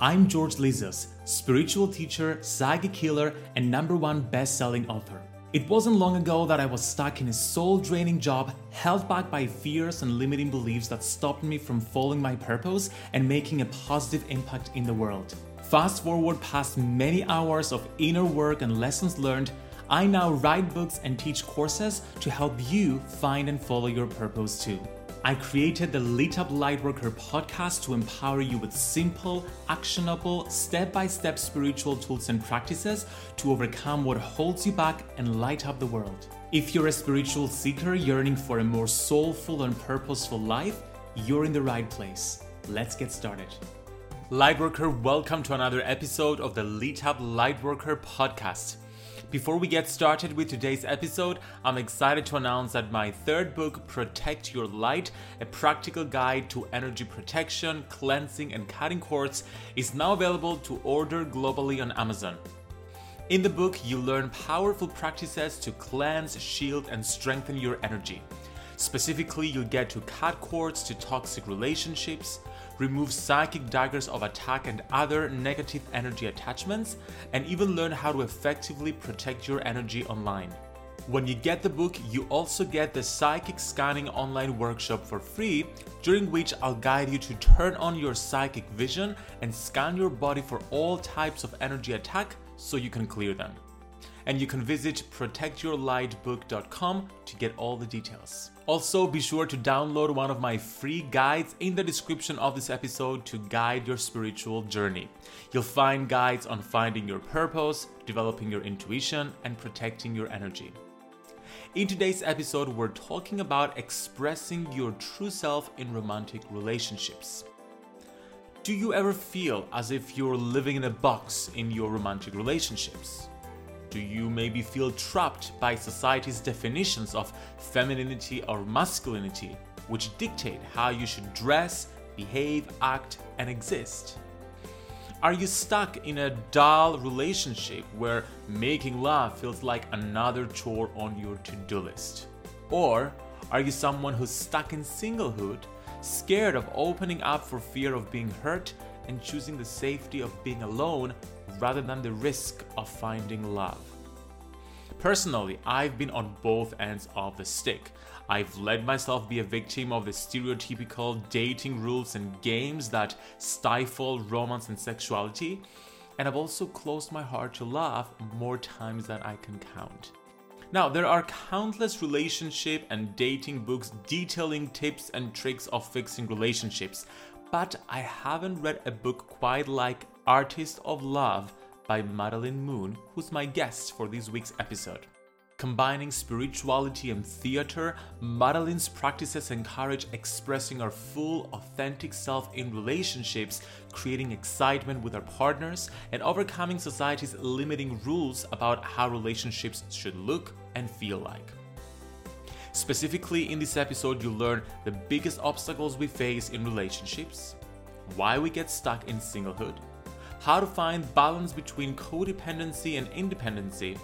I'm George Lizos, spiritual teacher, psychic healer, and number one best selling author. It wasn't long ago that I was stuck in a soul draining job, held back by fears and limiting beliefs that stopped me from following my purpose and making a positive impact in the world. Fast forward past many hours of inner work and lessons learned, I now write books and teach courses to help you find and follow your purpose too. I created the Lit Up Lightworker podcast to empower you with simple, actionable, step by step spiritual tools and practices to overcome what holds you back and light up the world. If you're a spiritual seeker yearning for a more soulful and purposeful life, you're in the right place. Let's get started. Lightworker, welcome to another episode of the Lit Up Lightworker podcast. Before we get started with today's episode, I'm excited to announce that my third book, Protect Your Light, a practical guide to energy protection, cleansing, and cutting cords, is now available to order globally on Amazon. In the book, you learn powerful practices to cleanse, shield, and strengthen your energy. Specifically, you'll get to cut cords to toxic relationships, remove psychic daggers of attack and other negative energy attachments, and even learn how to effectively protect your energy online. When you get the book, you also get the Psychic Scanning online workshop for free, during which I'll guide you to turn on your psychic vision and scan your body for all types of energy attack so you can clear them. And you can visit protectyourlightbook.com to get all the details. Also, be sure to download one of my free guides in the description of this episode to guide your spiritual journey. You'll find guides on finding your purpose, developing your intuition, and protecting your energy. In today's episode, we're talking about expressing your true self in romantic relationships. Do you ever feel as if you're living in a box in your romantic relationships? Do you maybe feel trapped by society's definitions of femininity or masculinity, which dictate how you should dress, behave, act, and exist? Are you stuck in a dull relationship where making love feels like another chore on your to do list? Or are you someone who's stuck in singlehood scared of opening up for fear of being hurt and choosing the safety of being alone rather than the risk of finding love. Personally, I've been on both ends of the stick. I've let myself be a victim of the stereotypical dating rules and games that stifle romance and sexuality, and I've also closed my heart to love more times than I can count. Now, there are countless relationship and dating books detailing tips and tricks of fixing relationships, but I haven't read a book quite like Artist of Love by Madelyn Moon, who's my guest for this week's episode. Combining spirituality and theater, Madelyn's practices encourage expressing our full, authentic self in relationships, creating excitement with our partners, and overcoming society's limiting rules about how relationships should look and feel like. Specifically, in this episode, you'll learn the biggest obstacles we face in relationships, why we get stuck in singlehood, how to find balance between codependency and independency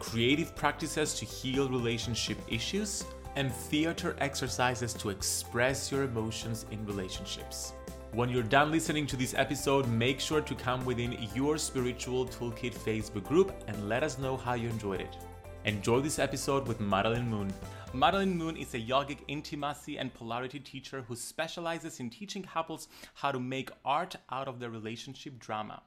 creative practices to heal relationship issues, and theater exercises to express your emotions in relationships. When you're done listening to this episode, make sure to come within your Spiritual Toolkit Facebook group and let us know how you enjoyed it. Enjoy this episode with Madelyn Moon. Madelyn Moon is a yogic intimacy and polarity teacher who specializes in teaching couples how to make art out of their relationship drama.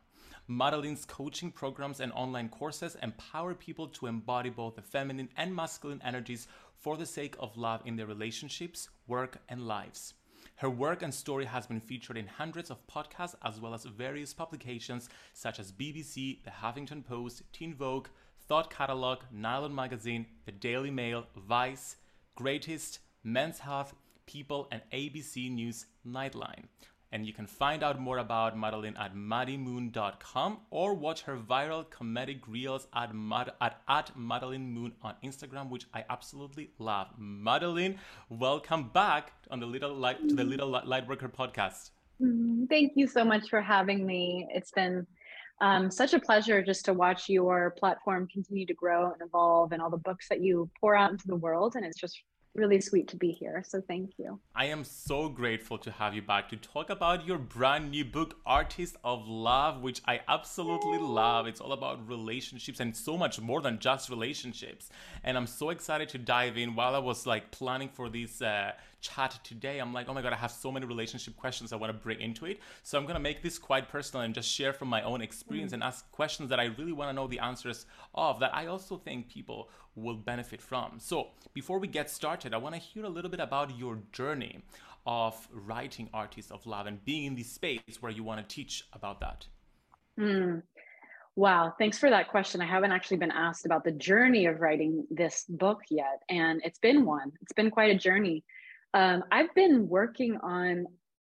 Madelyn's coaching programs and online courses empower people to embody both the feminine and masculine energies for the sake of love in their relationships, work, and lives. Her work and story has been featured in hundreds of podcasts as well as various publications such as BBC, The Huffington Post, Teen Vogue, Thought Catalog, Nylon Magazine, The Daily Mail, Vice, Greatist, Men's Health, People, and ABC News Nightline. And you can find out more about Madelyn at maddymoon.com or watch her viral comedic reels at, Mad- at, at Madelyn Moon on Instagram, which I absolutely love. Madeline, welcome back on the Little Light to the Lit Up Lightworker podcast. Mm, thank you so much for having me. It's been um, such a pleasure just to watch your platform continue to grow and evolve and all the books that you pour out into the world. And it's just really sweet to be here. So thank you. I am so grateful to have you back to talk about your brand new book, Artist of Love, which I absolutely love. It's all about relationships and so much more than just relationships. And I'm so excited to dive in while I was like planning for this uh, chat today. I'm like, oh my God, I have so many relationship questions I want to bring into it. So I'm going to make this quite personal and just share from my own experience mm. and ask questions that I really want to know the answers of that I also think people will benefit from. So before we get started, I want to hear a little bit about your journey of writing Artists of Love and being in the space where you want to teach about that. Mm. Wow, thanks for that question. I haven't actually been asked about the journey of writing this book yet, and it's been one. It's been quite a journey. Um, I've been working on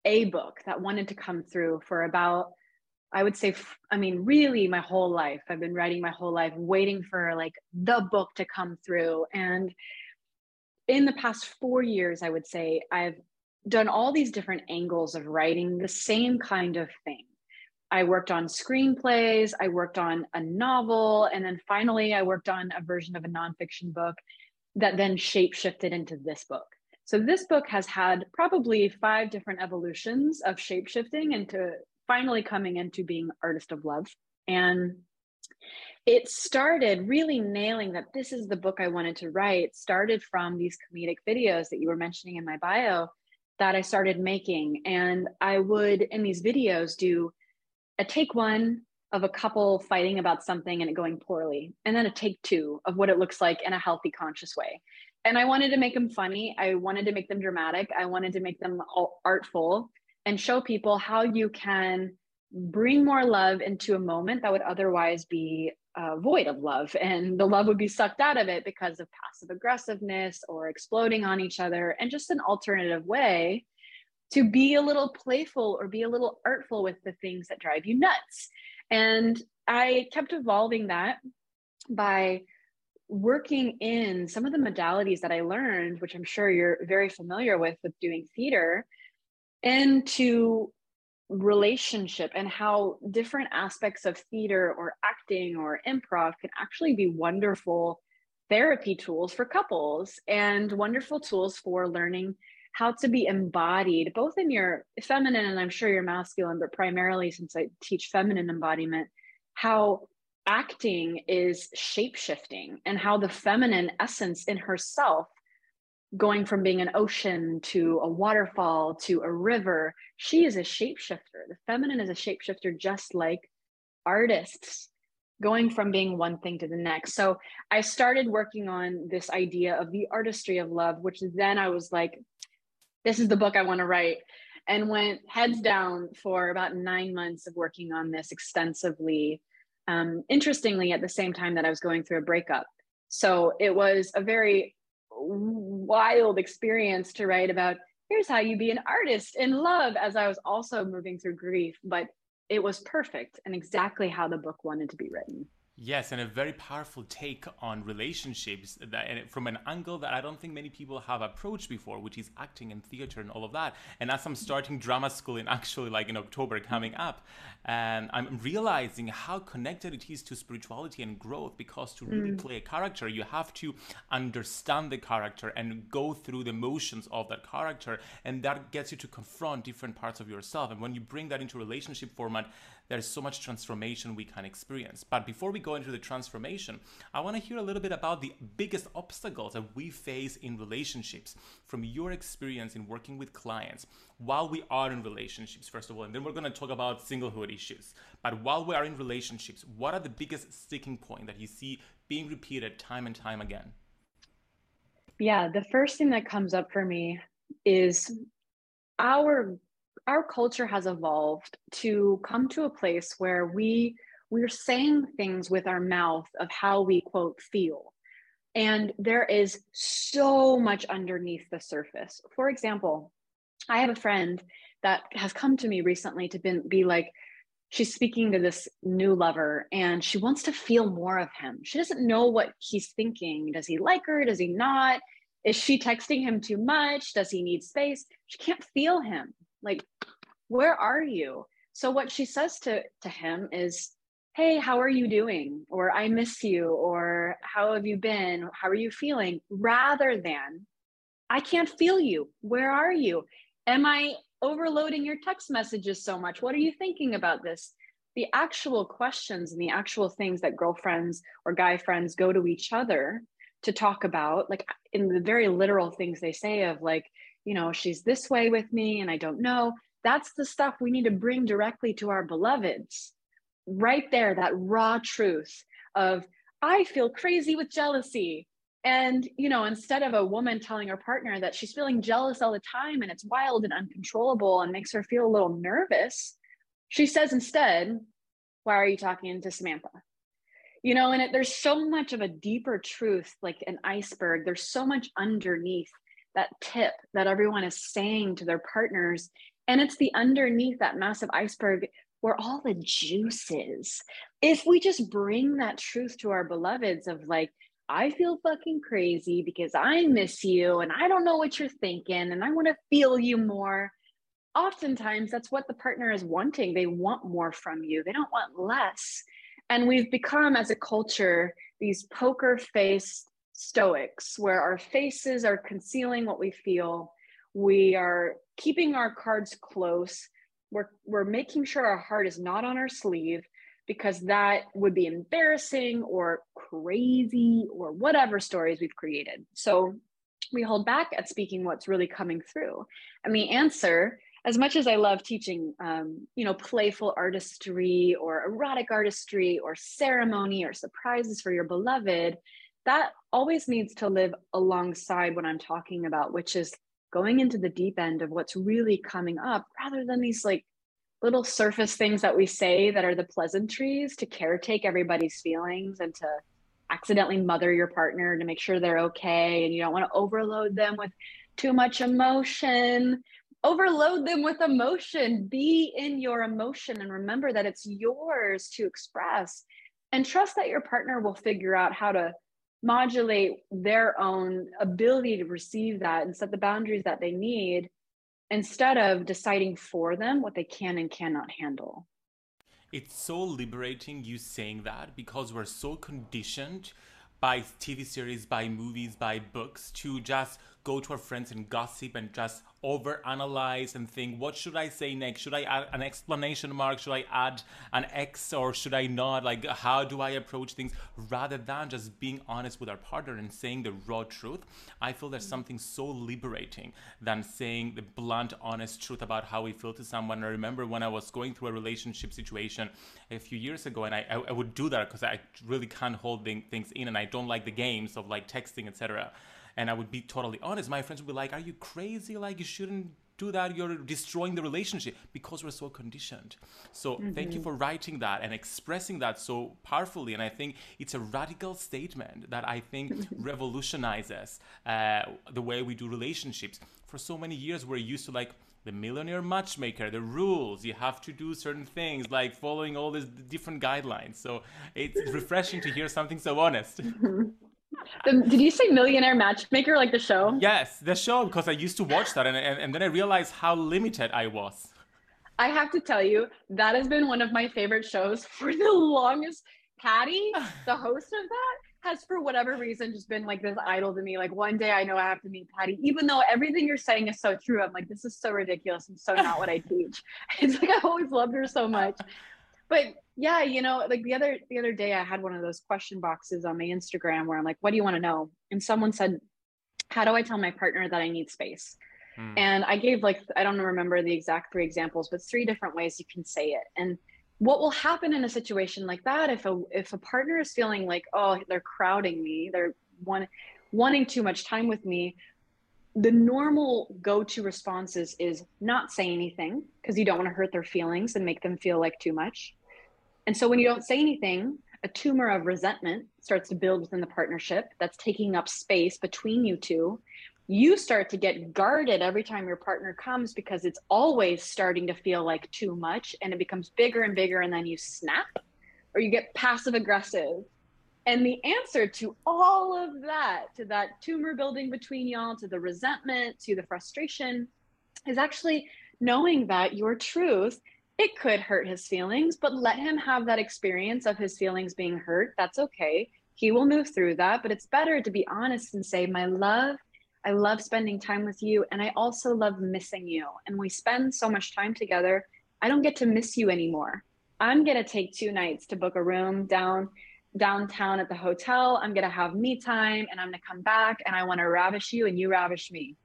a book that wanted to come through for about, I would say, I mean, really my whole life. I've been writing my whole life, waiting for like the book to come through. And in the past four years, I would say, I've done all these different angles of writing the same kind of thing. I worked on screenplays, I worked on a novel, and then finally I worked on a version of a nonfiction book that then shape shifted into this book. So this book has had probably five different evolutions of shapeshifting into finally coming into being artist of love. And it started really nailing that this is the book I wanted to write, started from these comedic videos that you were mentioning in my bio that I started making. And I would, in these videos, do a take one of a couple fighting about something and it going poorly, and then a take two of what it looks like in a healthy, conscious way and I wanted to make them funny. I wanted to make them dramatic. I wanted to make them all artful and show people how you can bring more love into a moment that would otherwise be void of love. And the love would be sucked out of it because of passive aggressiveness or exploding on each other and just an alternative way to be a little playful or be a little artful with the things that drive you nuts. And I kept evolving that by working in some of the modalities that I learned, which I'm sure you're very familiar with with doing theater, into relationship and how different aspects of theater or acting or improv can actually be wonderful therapy tools for couples and wonderful tools for learning how to be embodied both in your feminine and I'm sure your masculine, but primarily since I teach feminine embodiment, how acting is shape shifting and how the feminine essence in herself going from being an ocean to a waterfall to a river she is a shapeshifter. The feminine is a shapeshifter just like artists going from being one thing to the next. So i started working on this idea of the artistry of love which then i was like this is the book i want to write and went heads down for about nine months of working on this extensively um, interestingly at the same time that i was going through a breakup. So it was a very wild experience to write about here's how you be an artist in love as i was also moving through grief but it was perfect and exactly how the book wanted to be written Yes, and a very powerful take on relationships that, and from an angle that I don't think many people have approached before, which is acting and theater and all of that. And as I'm starting drama school in actually like in October coming up, and I'm realizing how connected it is to spirituality and growth because to really mm. play a character, you have to understand the character and go through the motions of that character, and that gets you to confront different parts of yourself. And when you bring that into relationship format, there's so much transformation we can experience. But before we go into the transformation, I want to hear a little bit about the biggest obstacles that we face in relationships from your experience in working with clients while we are in relationships, first of all, and then we're going to talk about singlehood issues. But while we are in relationships, what are the biggest sticking point that you see being repeated time and time again? Yeah, the first thing that comes up for me is our our culture has evolved to come to a place where we we're saying things with our mouth of how we quote feel. And there is so much underneath the surface. For example i have a friend that has come to me recently to be, be like she's speaking to this new lover and she wants to feel more of him. She doesn't know what he's thinking. Does he like her? Does he not? Is she texting him too much? Does he need space? She can't feel him. Like where are you? So what she says to to him is hey how are you doing? Or i miss you. Or how have you been? How are you feeling? Rather than i can't feel you. Where are you? Am i overloading your text messages so much? What are you thinking about this? The actual questions and the actual things that girlfriends or guy friends go to each other to talk about like in the very literal things they say of like you know she's this way with me and i don't know that's the stuff we need to bring directly to our beloveds. Right there, that raw truth of, I feel crazy with jealousy. And, you know, instead of a woman telling her partner that she's feeling jealous all the time and it's wild and uncontrollable and makes her feel a little nervous, she says instead, Why are you talking to Samantha? You know, and it, there's so much of a deeper truth, like an iceberg. There's so much underneath that tip that everyone is saying to their partners and it's the underneath that massive iceberg where all the juice is. If we just bring that truth to our beloveds of like, I feel fucking crazy because I miss you and I don't know what you're thinking and I want to feel you more. Oftentimes, that's what the partner is wanting. They want more from you, they don't want less. And we've become, as a culture, these poker faced stoics where our faces are concealing what we feel we are keeping our cards close. We're, we're making sure our heart is not on our sleeve because that would be embarrassing or crazy or whatever stories we've created. So we hold back at speaking what's really coming through. And the answer, as much as I love teaching, um, you know, playful artistry or erotic artistry or ceremony or surprises for your beloved, that always needs to live alongside what I'm talking about, which is going into the deep end of what's really coming up rather than these like little surface things that we say that are the pleasantries to caretake everybody's feelings and to accidentally mother your partner to make sure they're okay and you don't want to overload them with too much emotion overload them with emotion. Be in your emotion and remember that it's yours to express and trust that your partner will figure out how to modulate their own ability to receive that and set the boundaries that they need instead of deciding for them what they can and cannot handle. It's so liberating you saying that because we're so conditioned by TV series, by movies, by books to just go to our friends and gossip and just overanalyze and think, what should I say next? Should I add an explanation mark? Should I add an X or should I not? Like, how do I approach things? Rather than just being honest with our partner and saying the raw truth, I feel there's something so liberating than saying the blunt, honest truth about how we feel to someone. I remember when I was going through a relationship situation a few years ago, and I, I, I would do that because I really can't hold things in and I don't like the games of like texting, etc and I would be totally honest, my friends would be like, Are you crazy? Like, you shouldn't do that. You're destroying the relationship because we're so conditioned. So, mm-hmm. thank you mm-hmm. for writing that and expressing that so powerfully. And I think it's a radical statement that I think revolutionizes uh, the way we do relationships. For so many years, we're used to like, the millionaire matchmaker, the rules, you have to do certain things, like following all these different guidelines. So it's refreshing to hear something so honest. The, did you say Millionaire Matchmaker, like the show? Yes, the show, because I used to watch that and, and, and then I realized how limited I was. I have to tell you, that has been one of my favorite shows for the longest. Patti, the host of that, has for whatever reason just been like this idol to me. Like one day I know I have to meet Patti, even though everything you're saying is so true. I'm like, this is so ridiculous and so not what I teach. It's like I always loved her so much but yeah, you know, like the other the other day I had one of those question boxes on my Instagram where I'm like, what do you want to know? And someone said, How do I tell my partner that I need space? Mm. And I gave like I don't remember the exact three examples, but three different ways you can say it. And what will happen in a situation like that if a if a partner is feeling like, oh, they're crowding me, they're one wanting too much time with me, the normal go-to responses is not say anything because you don't want to hurt their feelings and make them feel like too much and so when you don't say anything, a tumor of resentment starts to build within the partnership that's taking up space between you two. You start to get guarded every time your partner comes because it's always starting to feel like too much and it becomes bigger and bigger. And then you snap or you get passive aggressive. And the answer to all of that, to that tumor building between y'all, to the resentment, to the frustration, is actually knowing that your truth it could hurt his feelings, but let him have that experience of his feelings being hurt. That's okay. He will move through that, but it's better to be honest and say, My love, I love spending time with you. And I also love missing you. And we spend so much time together. I don't get to miss you anymore. I'm going to take two nights to book a room down downtown at the hotel. I'm going to have me time and I'm going to come back and I want to ravish you and you ravish me.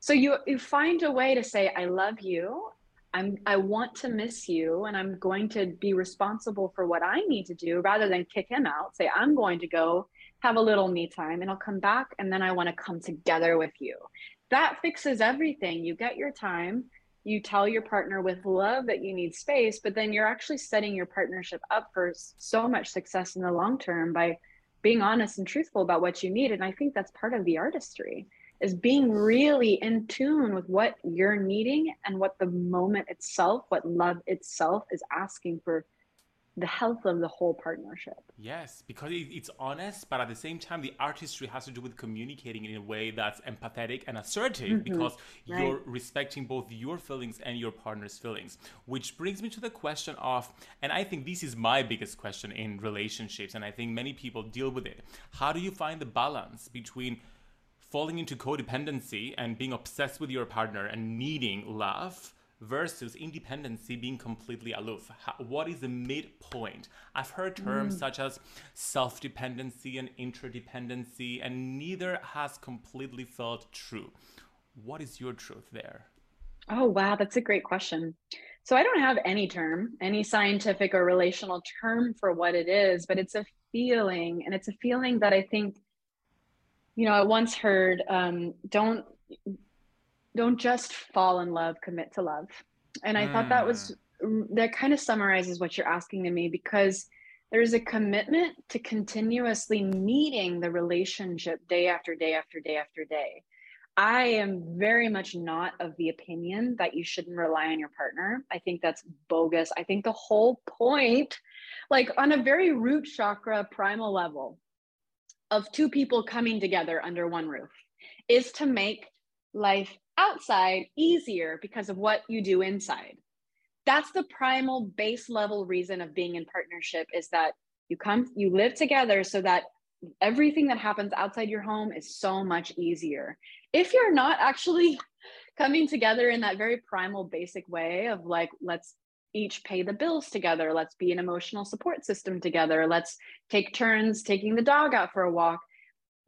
So you you find a way to say I love you I'm I want to miss you and I'm going to be responsible for what I need to do rather than kick him out. Say I'm going to go have a little me time and I'll come back and then I want to come together with you. That fixes everything. You get your time, you tell your partner with love that you need space, but then you're actually setting your partnership up for so much success in the long term by being honest and truthful about what you need and I think that's part of the artistry is being really in tune with what you're needing and what the moment itself, what love itself is asking for the health of the whole partnership. Yes, because it's honest, but at the same time, the artistry has to do with communicating in a way that's empathetic and assertive mm-hmm. because right. you're respecting both your feelings and your partner's feelings. Which brings me to the question of, and I think this is my biggest question in relationships, and I think many people deal with it. How do you find the balance between falling into codependency and being obsessed with your partner and needing love versus independency being completely aloof. How, what is the midpoint? I've heard terms mm. such as self-dependency and interdependency and neither has completely felt true. What is your truth there? Oh wow that's a great question. So i don't have any term any scientific or relational term for what it is but it's a feeling and it's a feeling that i think you know, I once heard, um, don't don't just fall in love, commit to love. And I mm. thought that was mm. that kind of summarizes what you're asking to me because there's a commitment to continuously meeting the relationship day after day after day after day. I am very much not of the opinion that you shouldn't rely on your partner. I think that's bogus. I think the whole point, like on a very root chakra primal level of two people coming together under one roof, is to make life outside easier because of what you do inside. That's the primal base level reason of being in partnership is that you come, you live together so that everything that happens outside your home is so much easier. If you're not actually coming together in that very primal basic way of like let's each pay the bills together, let's be an emotional support system together, let's take turns taking the dog out for a walk,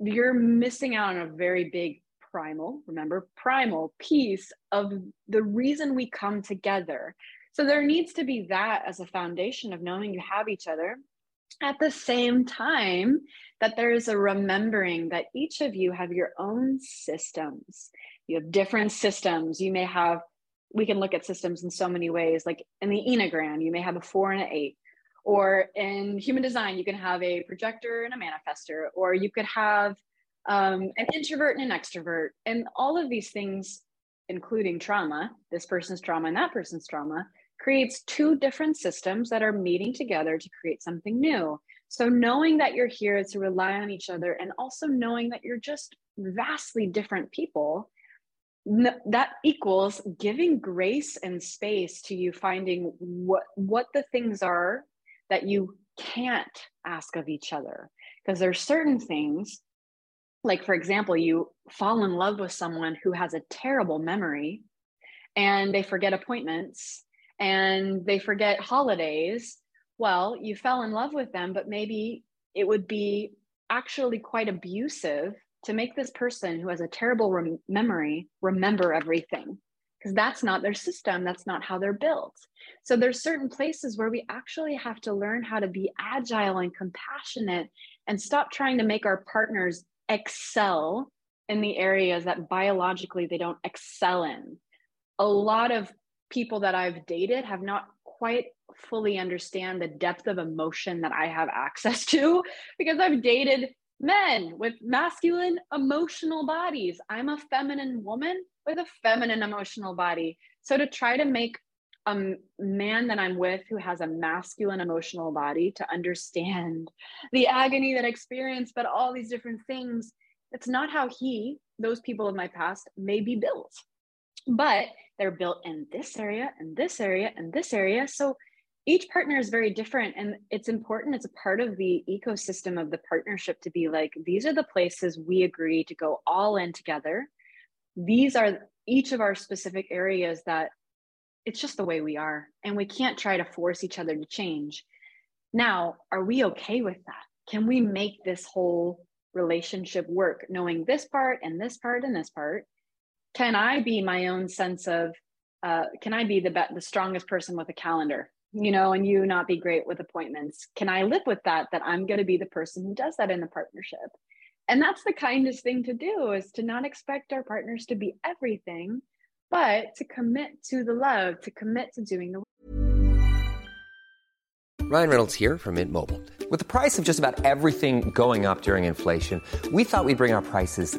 you're missing out on a very big primal, remember, primal piece of the reason we come together. So there needs to be that as a foundation of knowing you have each other. At the same time that there is a remembering that each of you have your own systems. You have different systems. You may have we can look at systems in so many ways. Like in the enneagram you may have a four and an eight. Or in human design you can have a projector and a manifestor. Or you could have um, an introvert and an extrovert. And all of these things including trauma this person's trauma and that person's trauma creates two different systems that are meeting together to create something new. So, knowing that you're here to rely on each other and also knowing that you're just vastly different people, that equals giving grace and space to you finding what, what the things are that you can't ask of each other. Because there's certain things, like for example, you fall in love with someone who has a terrible memory and they forget appointments and they forget holidays, well, you fell in love with them, but maybe it would be actually quite abusive to make this person who has a terrible rem- memory remember everything. Because that's not their system that's not how they're built. So there's certain places where we actually have to learn how to be agile and compassionate and stop trying to make our partners excel in the areas that biologically they don't excel in. A lot of people that I've dated have not quite fully understand the depth of emotion that I have access to because I've dated men with masculine emotional bodies. I'm a feminine woman with a feminine emotional body. So to try to make a man that I'm with who has a masculine emotional body to understand the agony that I experience, but all these different things, it's not how he, those people of my past, may be built. But they're built in this area and this area and this area. So each partner is very different and it's important it's a part of the ecosystem of the partnership to be like these are the places we agree to go all in together. These are each of our specific areas that it's just the way we are and we can't try to force each other to change. Now are we okay with that? Can we make this whole relationship work knowing this part and this part and this part? Can I be my own sense of uh, can I be the be- the strongest person with a calendar, you know, and you not be great with appointments? Can I live with that? That I'm going to be the person who does that in the partnership, and that's the kindest thing to do is to not expect our partners to be everything, but to commit to the love, to commit to doing the. Ryan Reynolds here from Mint Mobile. With the price of just about everything going up during inflation, we thought we'd bring our prices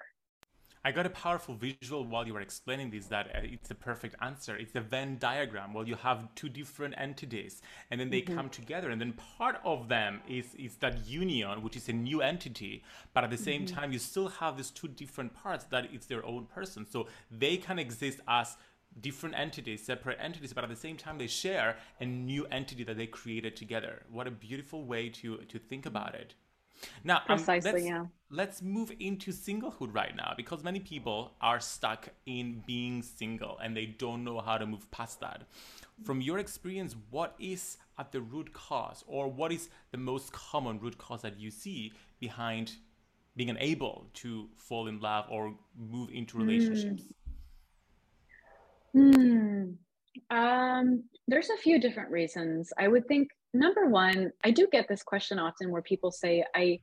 I got a powerful visual while you were explaining this that uh, it's the perfect answer. It's the Venn diagram. Well, you have two different entities and then they Mm-hmm. come together and then part of them is is that union, which is a new entity, but at the same Mm-hmm. time you still have these two different parts that it's their own person. So they can exist as different entities, separate entities, but at the same time they share a new entity that they created together. What a beautiful way to to think about it. Now, um, precisely, let's, yeah. Let's move into singlehood right now because many people are stuck in being single and they don't know how to move past that. From your experience, what is at the root cause, or what is the most common root cause that you see behind being unable to fall in love or move into relationships? Hmm. Um, there's a few different reasons. I would think number one, I do get this question often where people say, I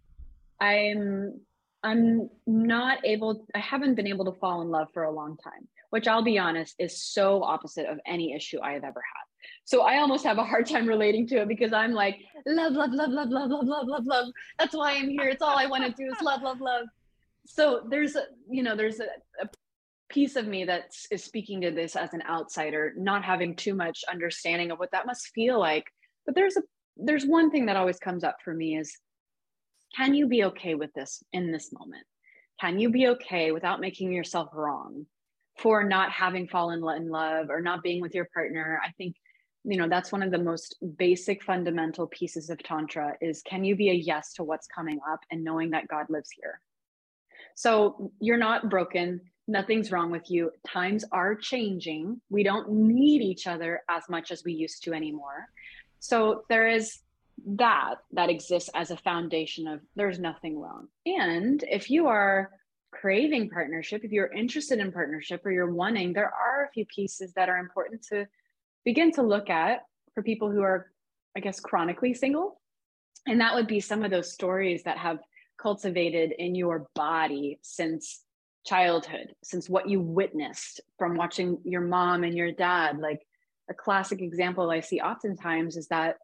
I'm I'm not able I haven't been able to fall in love for a long time, which I'll be honest is so opposite of any issue I have ever had. So I almost have a hard time relating to it because I'm like, love, love, love, love, love, love, love, love, love. That's why I'm here. It's all I want to do is love, love, love. So there's a, you know, there's a, a piece of me that is speaking to this as an outsider, not having too much understanding of what that must feel like. But there's a there's one thing that always comes up for me is can you be okay with this in this moment? Can you be okay without making yourself wrong for not having fallen in love or not being with your partner? I think you know that's one of the most basic fundamental pieces of tantra is can you be a yes to what's coming up and knowing that god lives here? So you're not broken. Nothing's wrong with you. Times are changing. We don't need each other as much as we used to anymore so there is that that exists as a foundation of there's nothing wrong and if you are craving partnership if you're interested in partnership or you're wanting there are a few pieces that are important to begin to look at for people who are, I guess, chronically single. And that would be some of those stories that have cultivated in your body since childhood, since what you witnessed from watching your mom and your dad. Like a classic example I see oftentimes is that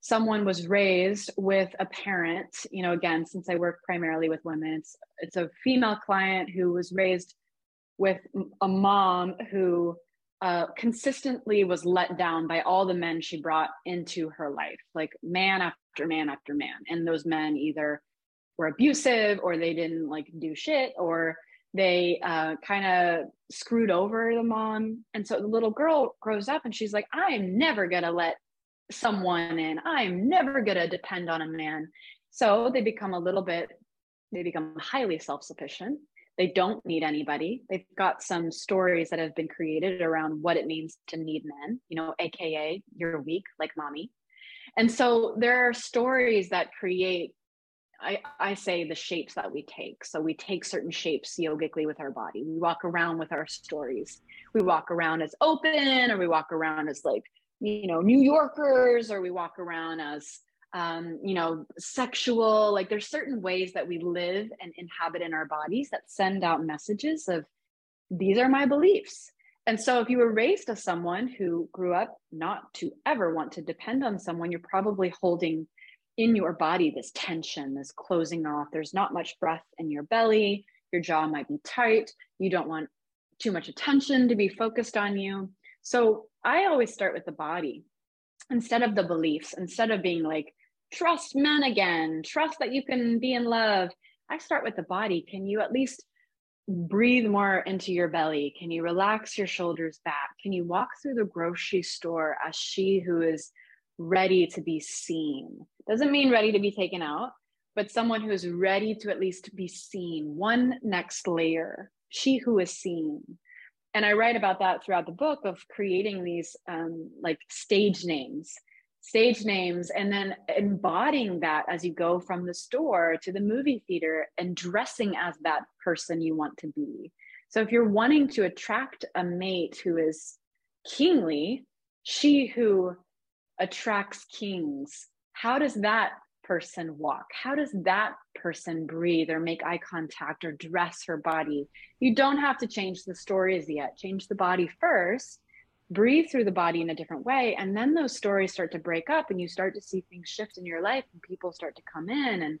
someone was raised with a parent, you know, again, since I work primarily with women, it's, it's a female client who was raised with a mom who uh, consistently was let down by all the men she brought into her life, like man after man after man. And those men either were abusive or they didn't like do shit or they uh, kind of screwed over the mom. And so the little girl grows up and she's like, I'm never going to let someone in. I'm never going to depend on a man. So they become a little bit, they become highly self sufficient they don't need anybody. They've got some stories that have been created around what it means to need men, you know, AKA you're weak like mommy. And so there are stories that create, I, I say the shapes that we take. So we take certain shapes yogically with our body. We walk around with our stories. We walk around as open, or we walk around as like, you know, New Yorkers, or we walk around as um, you know, sexual. Like there's certain ways that we live and inhabit in our bodies that send out messages of these are my beliefs. And so if you were raised as someone who grew up not to ever want to depend on someone, you're probably holding in your body this tension, this closing off. There's not much breath in your belly. Your jaw might be tight. You don't want too much attention to be focused on you. So I always start with the body instead of the beliefs, instead of being like, trust men again, trust that you can be in love. I start with the body. Can you at least breathe more into your belly? Can you relax your shoulders back? Can you walk through the grocery store as she who is ready to be seen? Doesn't mean ready to be taken out, but someone who is ready to at least be seen. One next layer, she who is seen. And I write about that throughout the book of creating these um, like stage names stage names and then embodying that as you go from the store to the movie theater and dressing as that person you want to be. So if you're wanting to attract a mate who is kingly, she who attracts kings, how does that person walk? How does that person breathe or make eye contact or dress her body? You don't have to change the stories yet. Change the body first breathe through the body in a different way and then those stories start to break up and you start to see things shift in your life and people start to come in and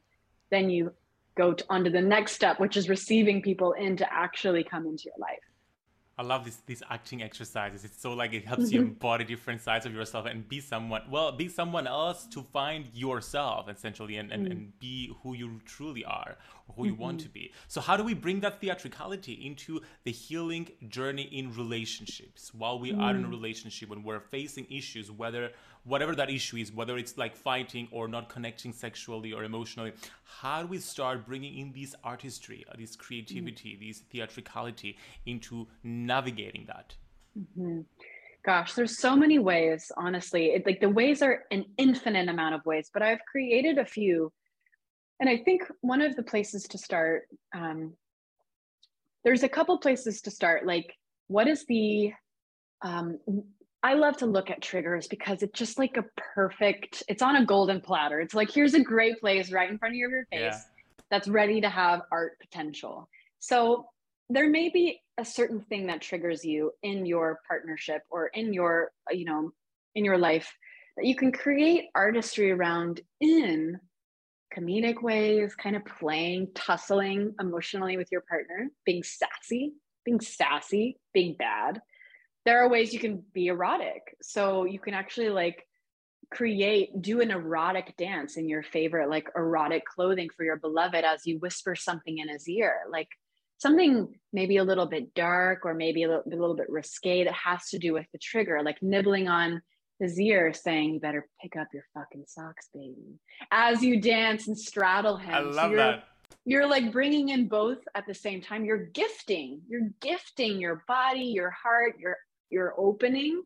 then you go to, on to the next step which is receiving people in to actually come into your life I love this, these acting exercises. It's so like it helps mm-hmm. you embody different sides of yourself and be someone, well, be someone else to find yourself essentially and, and, mm. and be who you truly are or who you want to be. So how do we bring that theatricality into the healing journey in relationships while we are in a relationship when we're facing issues, whether whatever that issue is, whether it's like fighting or not connecting sexually or emotionally, how do we start bringing in this artistry, uh, this creativity, this theatricality into navigating that? Mhm. Gosh, there's so many ways, honestly. It, like the ways are an infinite amount of ways, but I've created a few. And I think one of the places to start, um, there's a couple places to start. Like, what is the, um, I love to look at triggers because it's just like a perfect, it's on a golden platter. It's like, here's a great place right in front of your face Yeah. that's ready to have art potential. So there may be a certain thing that triggers you in your partnership or in your, you know, in your life that you can create artistry around in comedic ways, kind of playing, tussling emotionally with your partner, being sassy, being sassy, being bad. There are ways you can be erotic. So you can actually like create, do an erotic dance in your favorite, like erotic clothing for your beloved as you whisper something in his ear, like something maybe a little bit dark or maybe a little, a little bit risque that has to do with the trigger, like nibbling on his ear saying, You better pick up your fucking socks, baby. As you dance and straddle him. I love you're- that. You're like bringing in both at the same time. You're gifting, you're gifting your body, your heart, your your opening,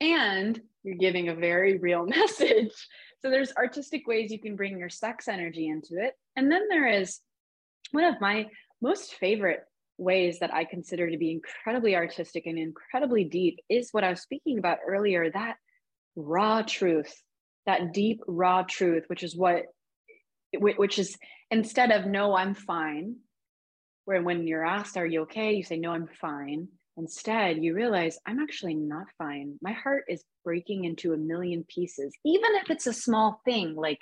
and you're giving a very real message. So there's artistic ways you can bring your sex energy into it. And then there is one of my most favorite ways that I consider to be incredibly artistic and incredibly deep is what I was speaking about earlier that raw truth, that deep, raw truth, which is what, which is instead of no, I'm fine, where when you're asked, Are you okay? You say, No, I'm fine. Instead, you realize, I'm actually not fine. My heart is breaking into a million pieces, even if it's a small thing like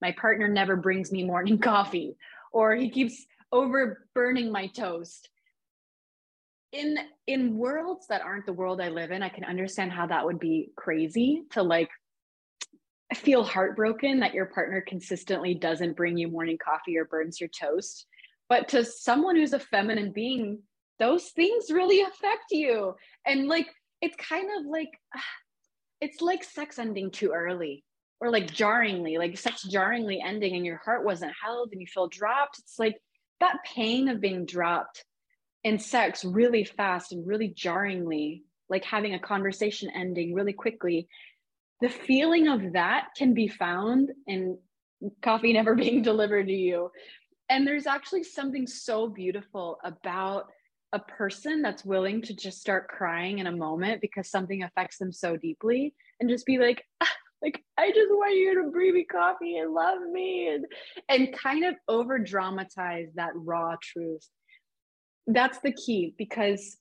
my partner never brings me morning coffee or he keeps over burning my toast in in worlds that aren't the world i live in i can understand how that would be crazy to like feel heartbroken that your partner consistently doesn't bring you morning coffee or burns your toast but to someone who's a feminine being those things really affect you. And like it's kind of like it's like sex ending too early or like jarringly like sex jarringly ending and your heart wasn't held and you feel dropped. It's like that pain of being dropped in sex really fast and really jarringly like having a conversation ending really quickly the feeling of that can be found in coffee never being delivered to you. And there's actually something so beautiful about a person that's willing to just start crying in a moment because something affects them so deeply and just be like "Ah, like i just want you to bring me coffee and love me and and kind of over dramatize that raw truth. That's the key because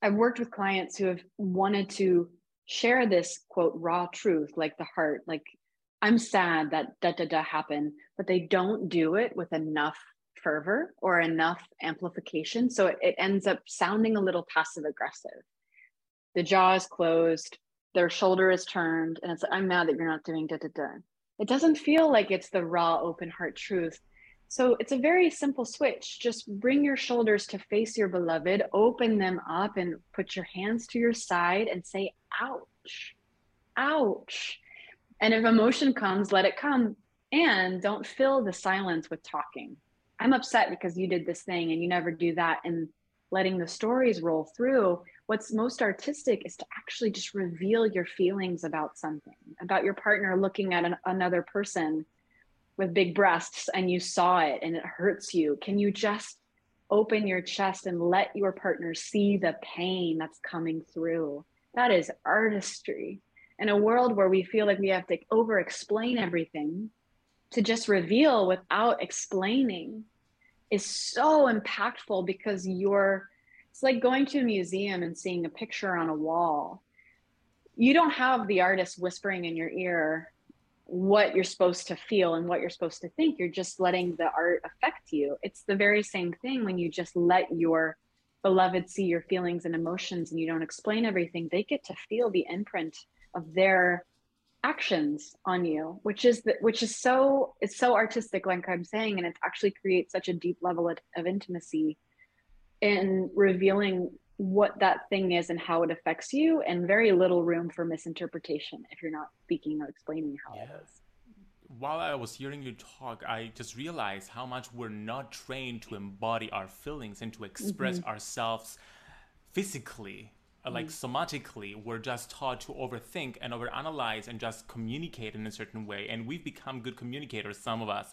i've worked with clients who have wanted to share this quote raw truth like the heart like i'm sad that da da da happened but they don't do it with enough fervor or enough amplification. So it, it ends up sounding a little passive aggressive. The jaw is closed their shoulder is turned and it's i'm mad that you're not doing da da da it doesn't feel like it's the raw open heart truth. So it's a very simple switch. Just bring your shoulders to face your beloved open them up and put your hands to your side and say ouch ouch. And if emotion comes let it come. And don't fill the silence with talking i'm upset because you did this thing and you never do that. And letting the stories roll through what's most artistic is to actually just reveal your feelings about something about your partner looking at an, another person with big breasts and you saw it and it hurts you. Can you just open your chest and let your partner see the pain that's coming through? That is artistry. In a world where we feel like we have to over explain everything to just reveal without explaining is so impactful because you're it's like going to a museum and seeing a picture on a wall. You don't have the artist whispering in your ear what you're supposed to feel and what you're supposed to think. You're just letting the art affect you. It's the very same thing when you just let your beloved see your feelings and emotions and you don't explain everything they get to feel the imprint of their actions on you which is the, which is so it's so artistic like i'm saying and it actually creates such a deep level of, of intimacy in revealing what that thing is and how it affects you and very little room for misinterpretation if you're not speaking or explaining how it is. While I was hearing you talk, I just realized how much we're not trained to embody our feelings and to express mm-hmm. ourselves physically like mm. somatically we're just taught to overthink and overanalyze and just communicate in a certain way and we've become good communicators some of us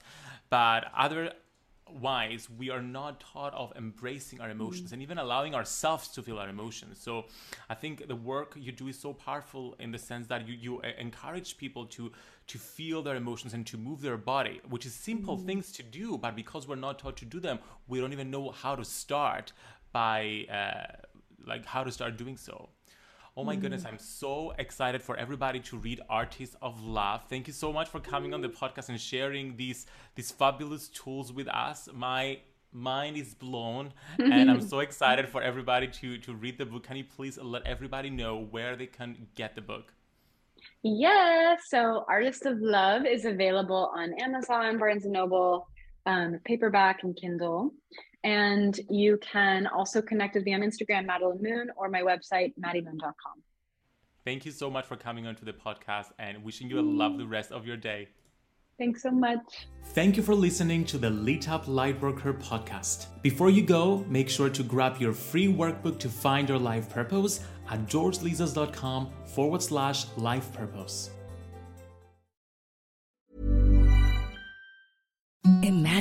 but otherwise we are not taught of embracing our emotions mm. and even allowing ourselves to feel our emotions so i think the work you do is so powerful in the sense that you, you uh, encourage people to to feel their emotions and to move their body which is simple mm. things to do but because we're not taught to do them we don't even know how to start by uh, like how to start doing so. Oh my mm. goodness, I'm so excited for everybody to read Artists of Love. Thank you so much for coming on the podcast and sharing these these fabulous tools with us. My mind is blown and I'm so excited for everybody to to read the book. Can you please let everybody know where they can get the book? Yeah, so Artist of Love is available on Amazon, Barnes and Noble, um, paperback and Kindle. And you can also connect with me on Instagram, Madelyn Moon, or my website, maddymoon.com. Thank you so much for coming onto the podcast and wishing you a lovely mm. rest of your day. Thanks so much. Thank you for listening to the Lit Up Lightworker podcast. Before you go, make sure to grab your free workbook to find your life purpose at georgelizos.com forward slash life purpose.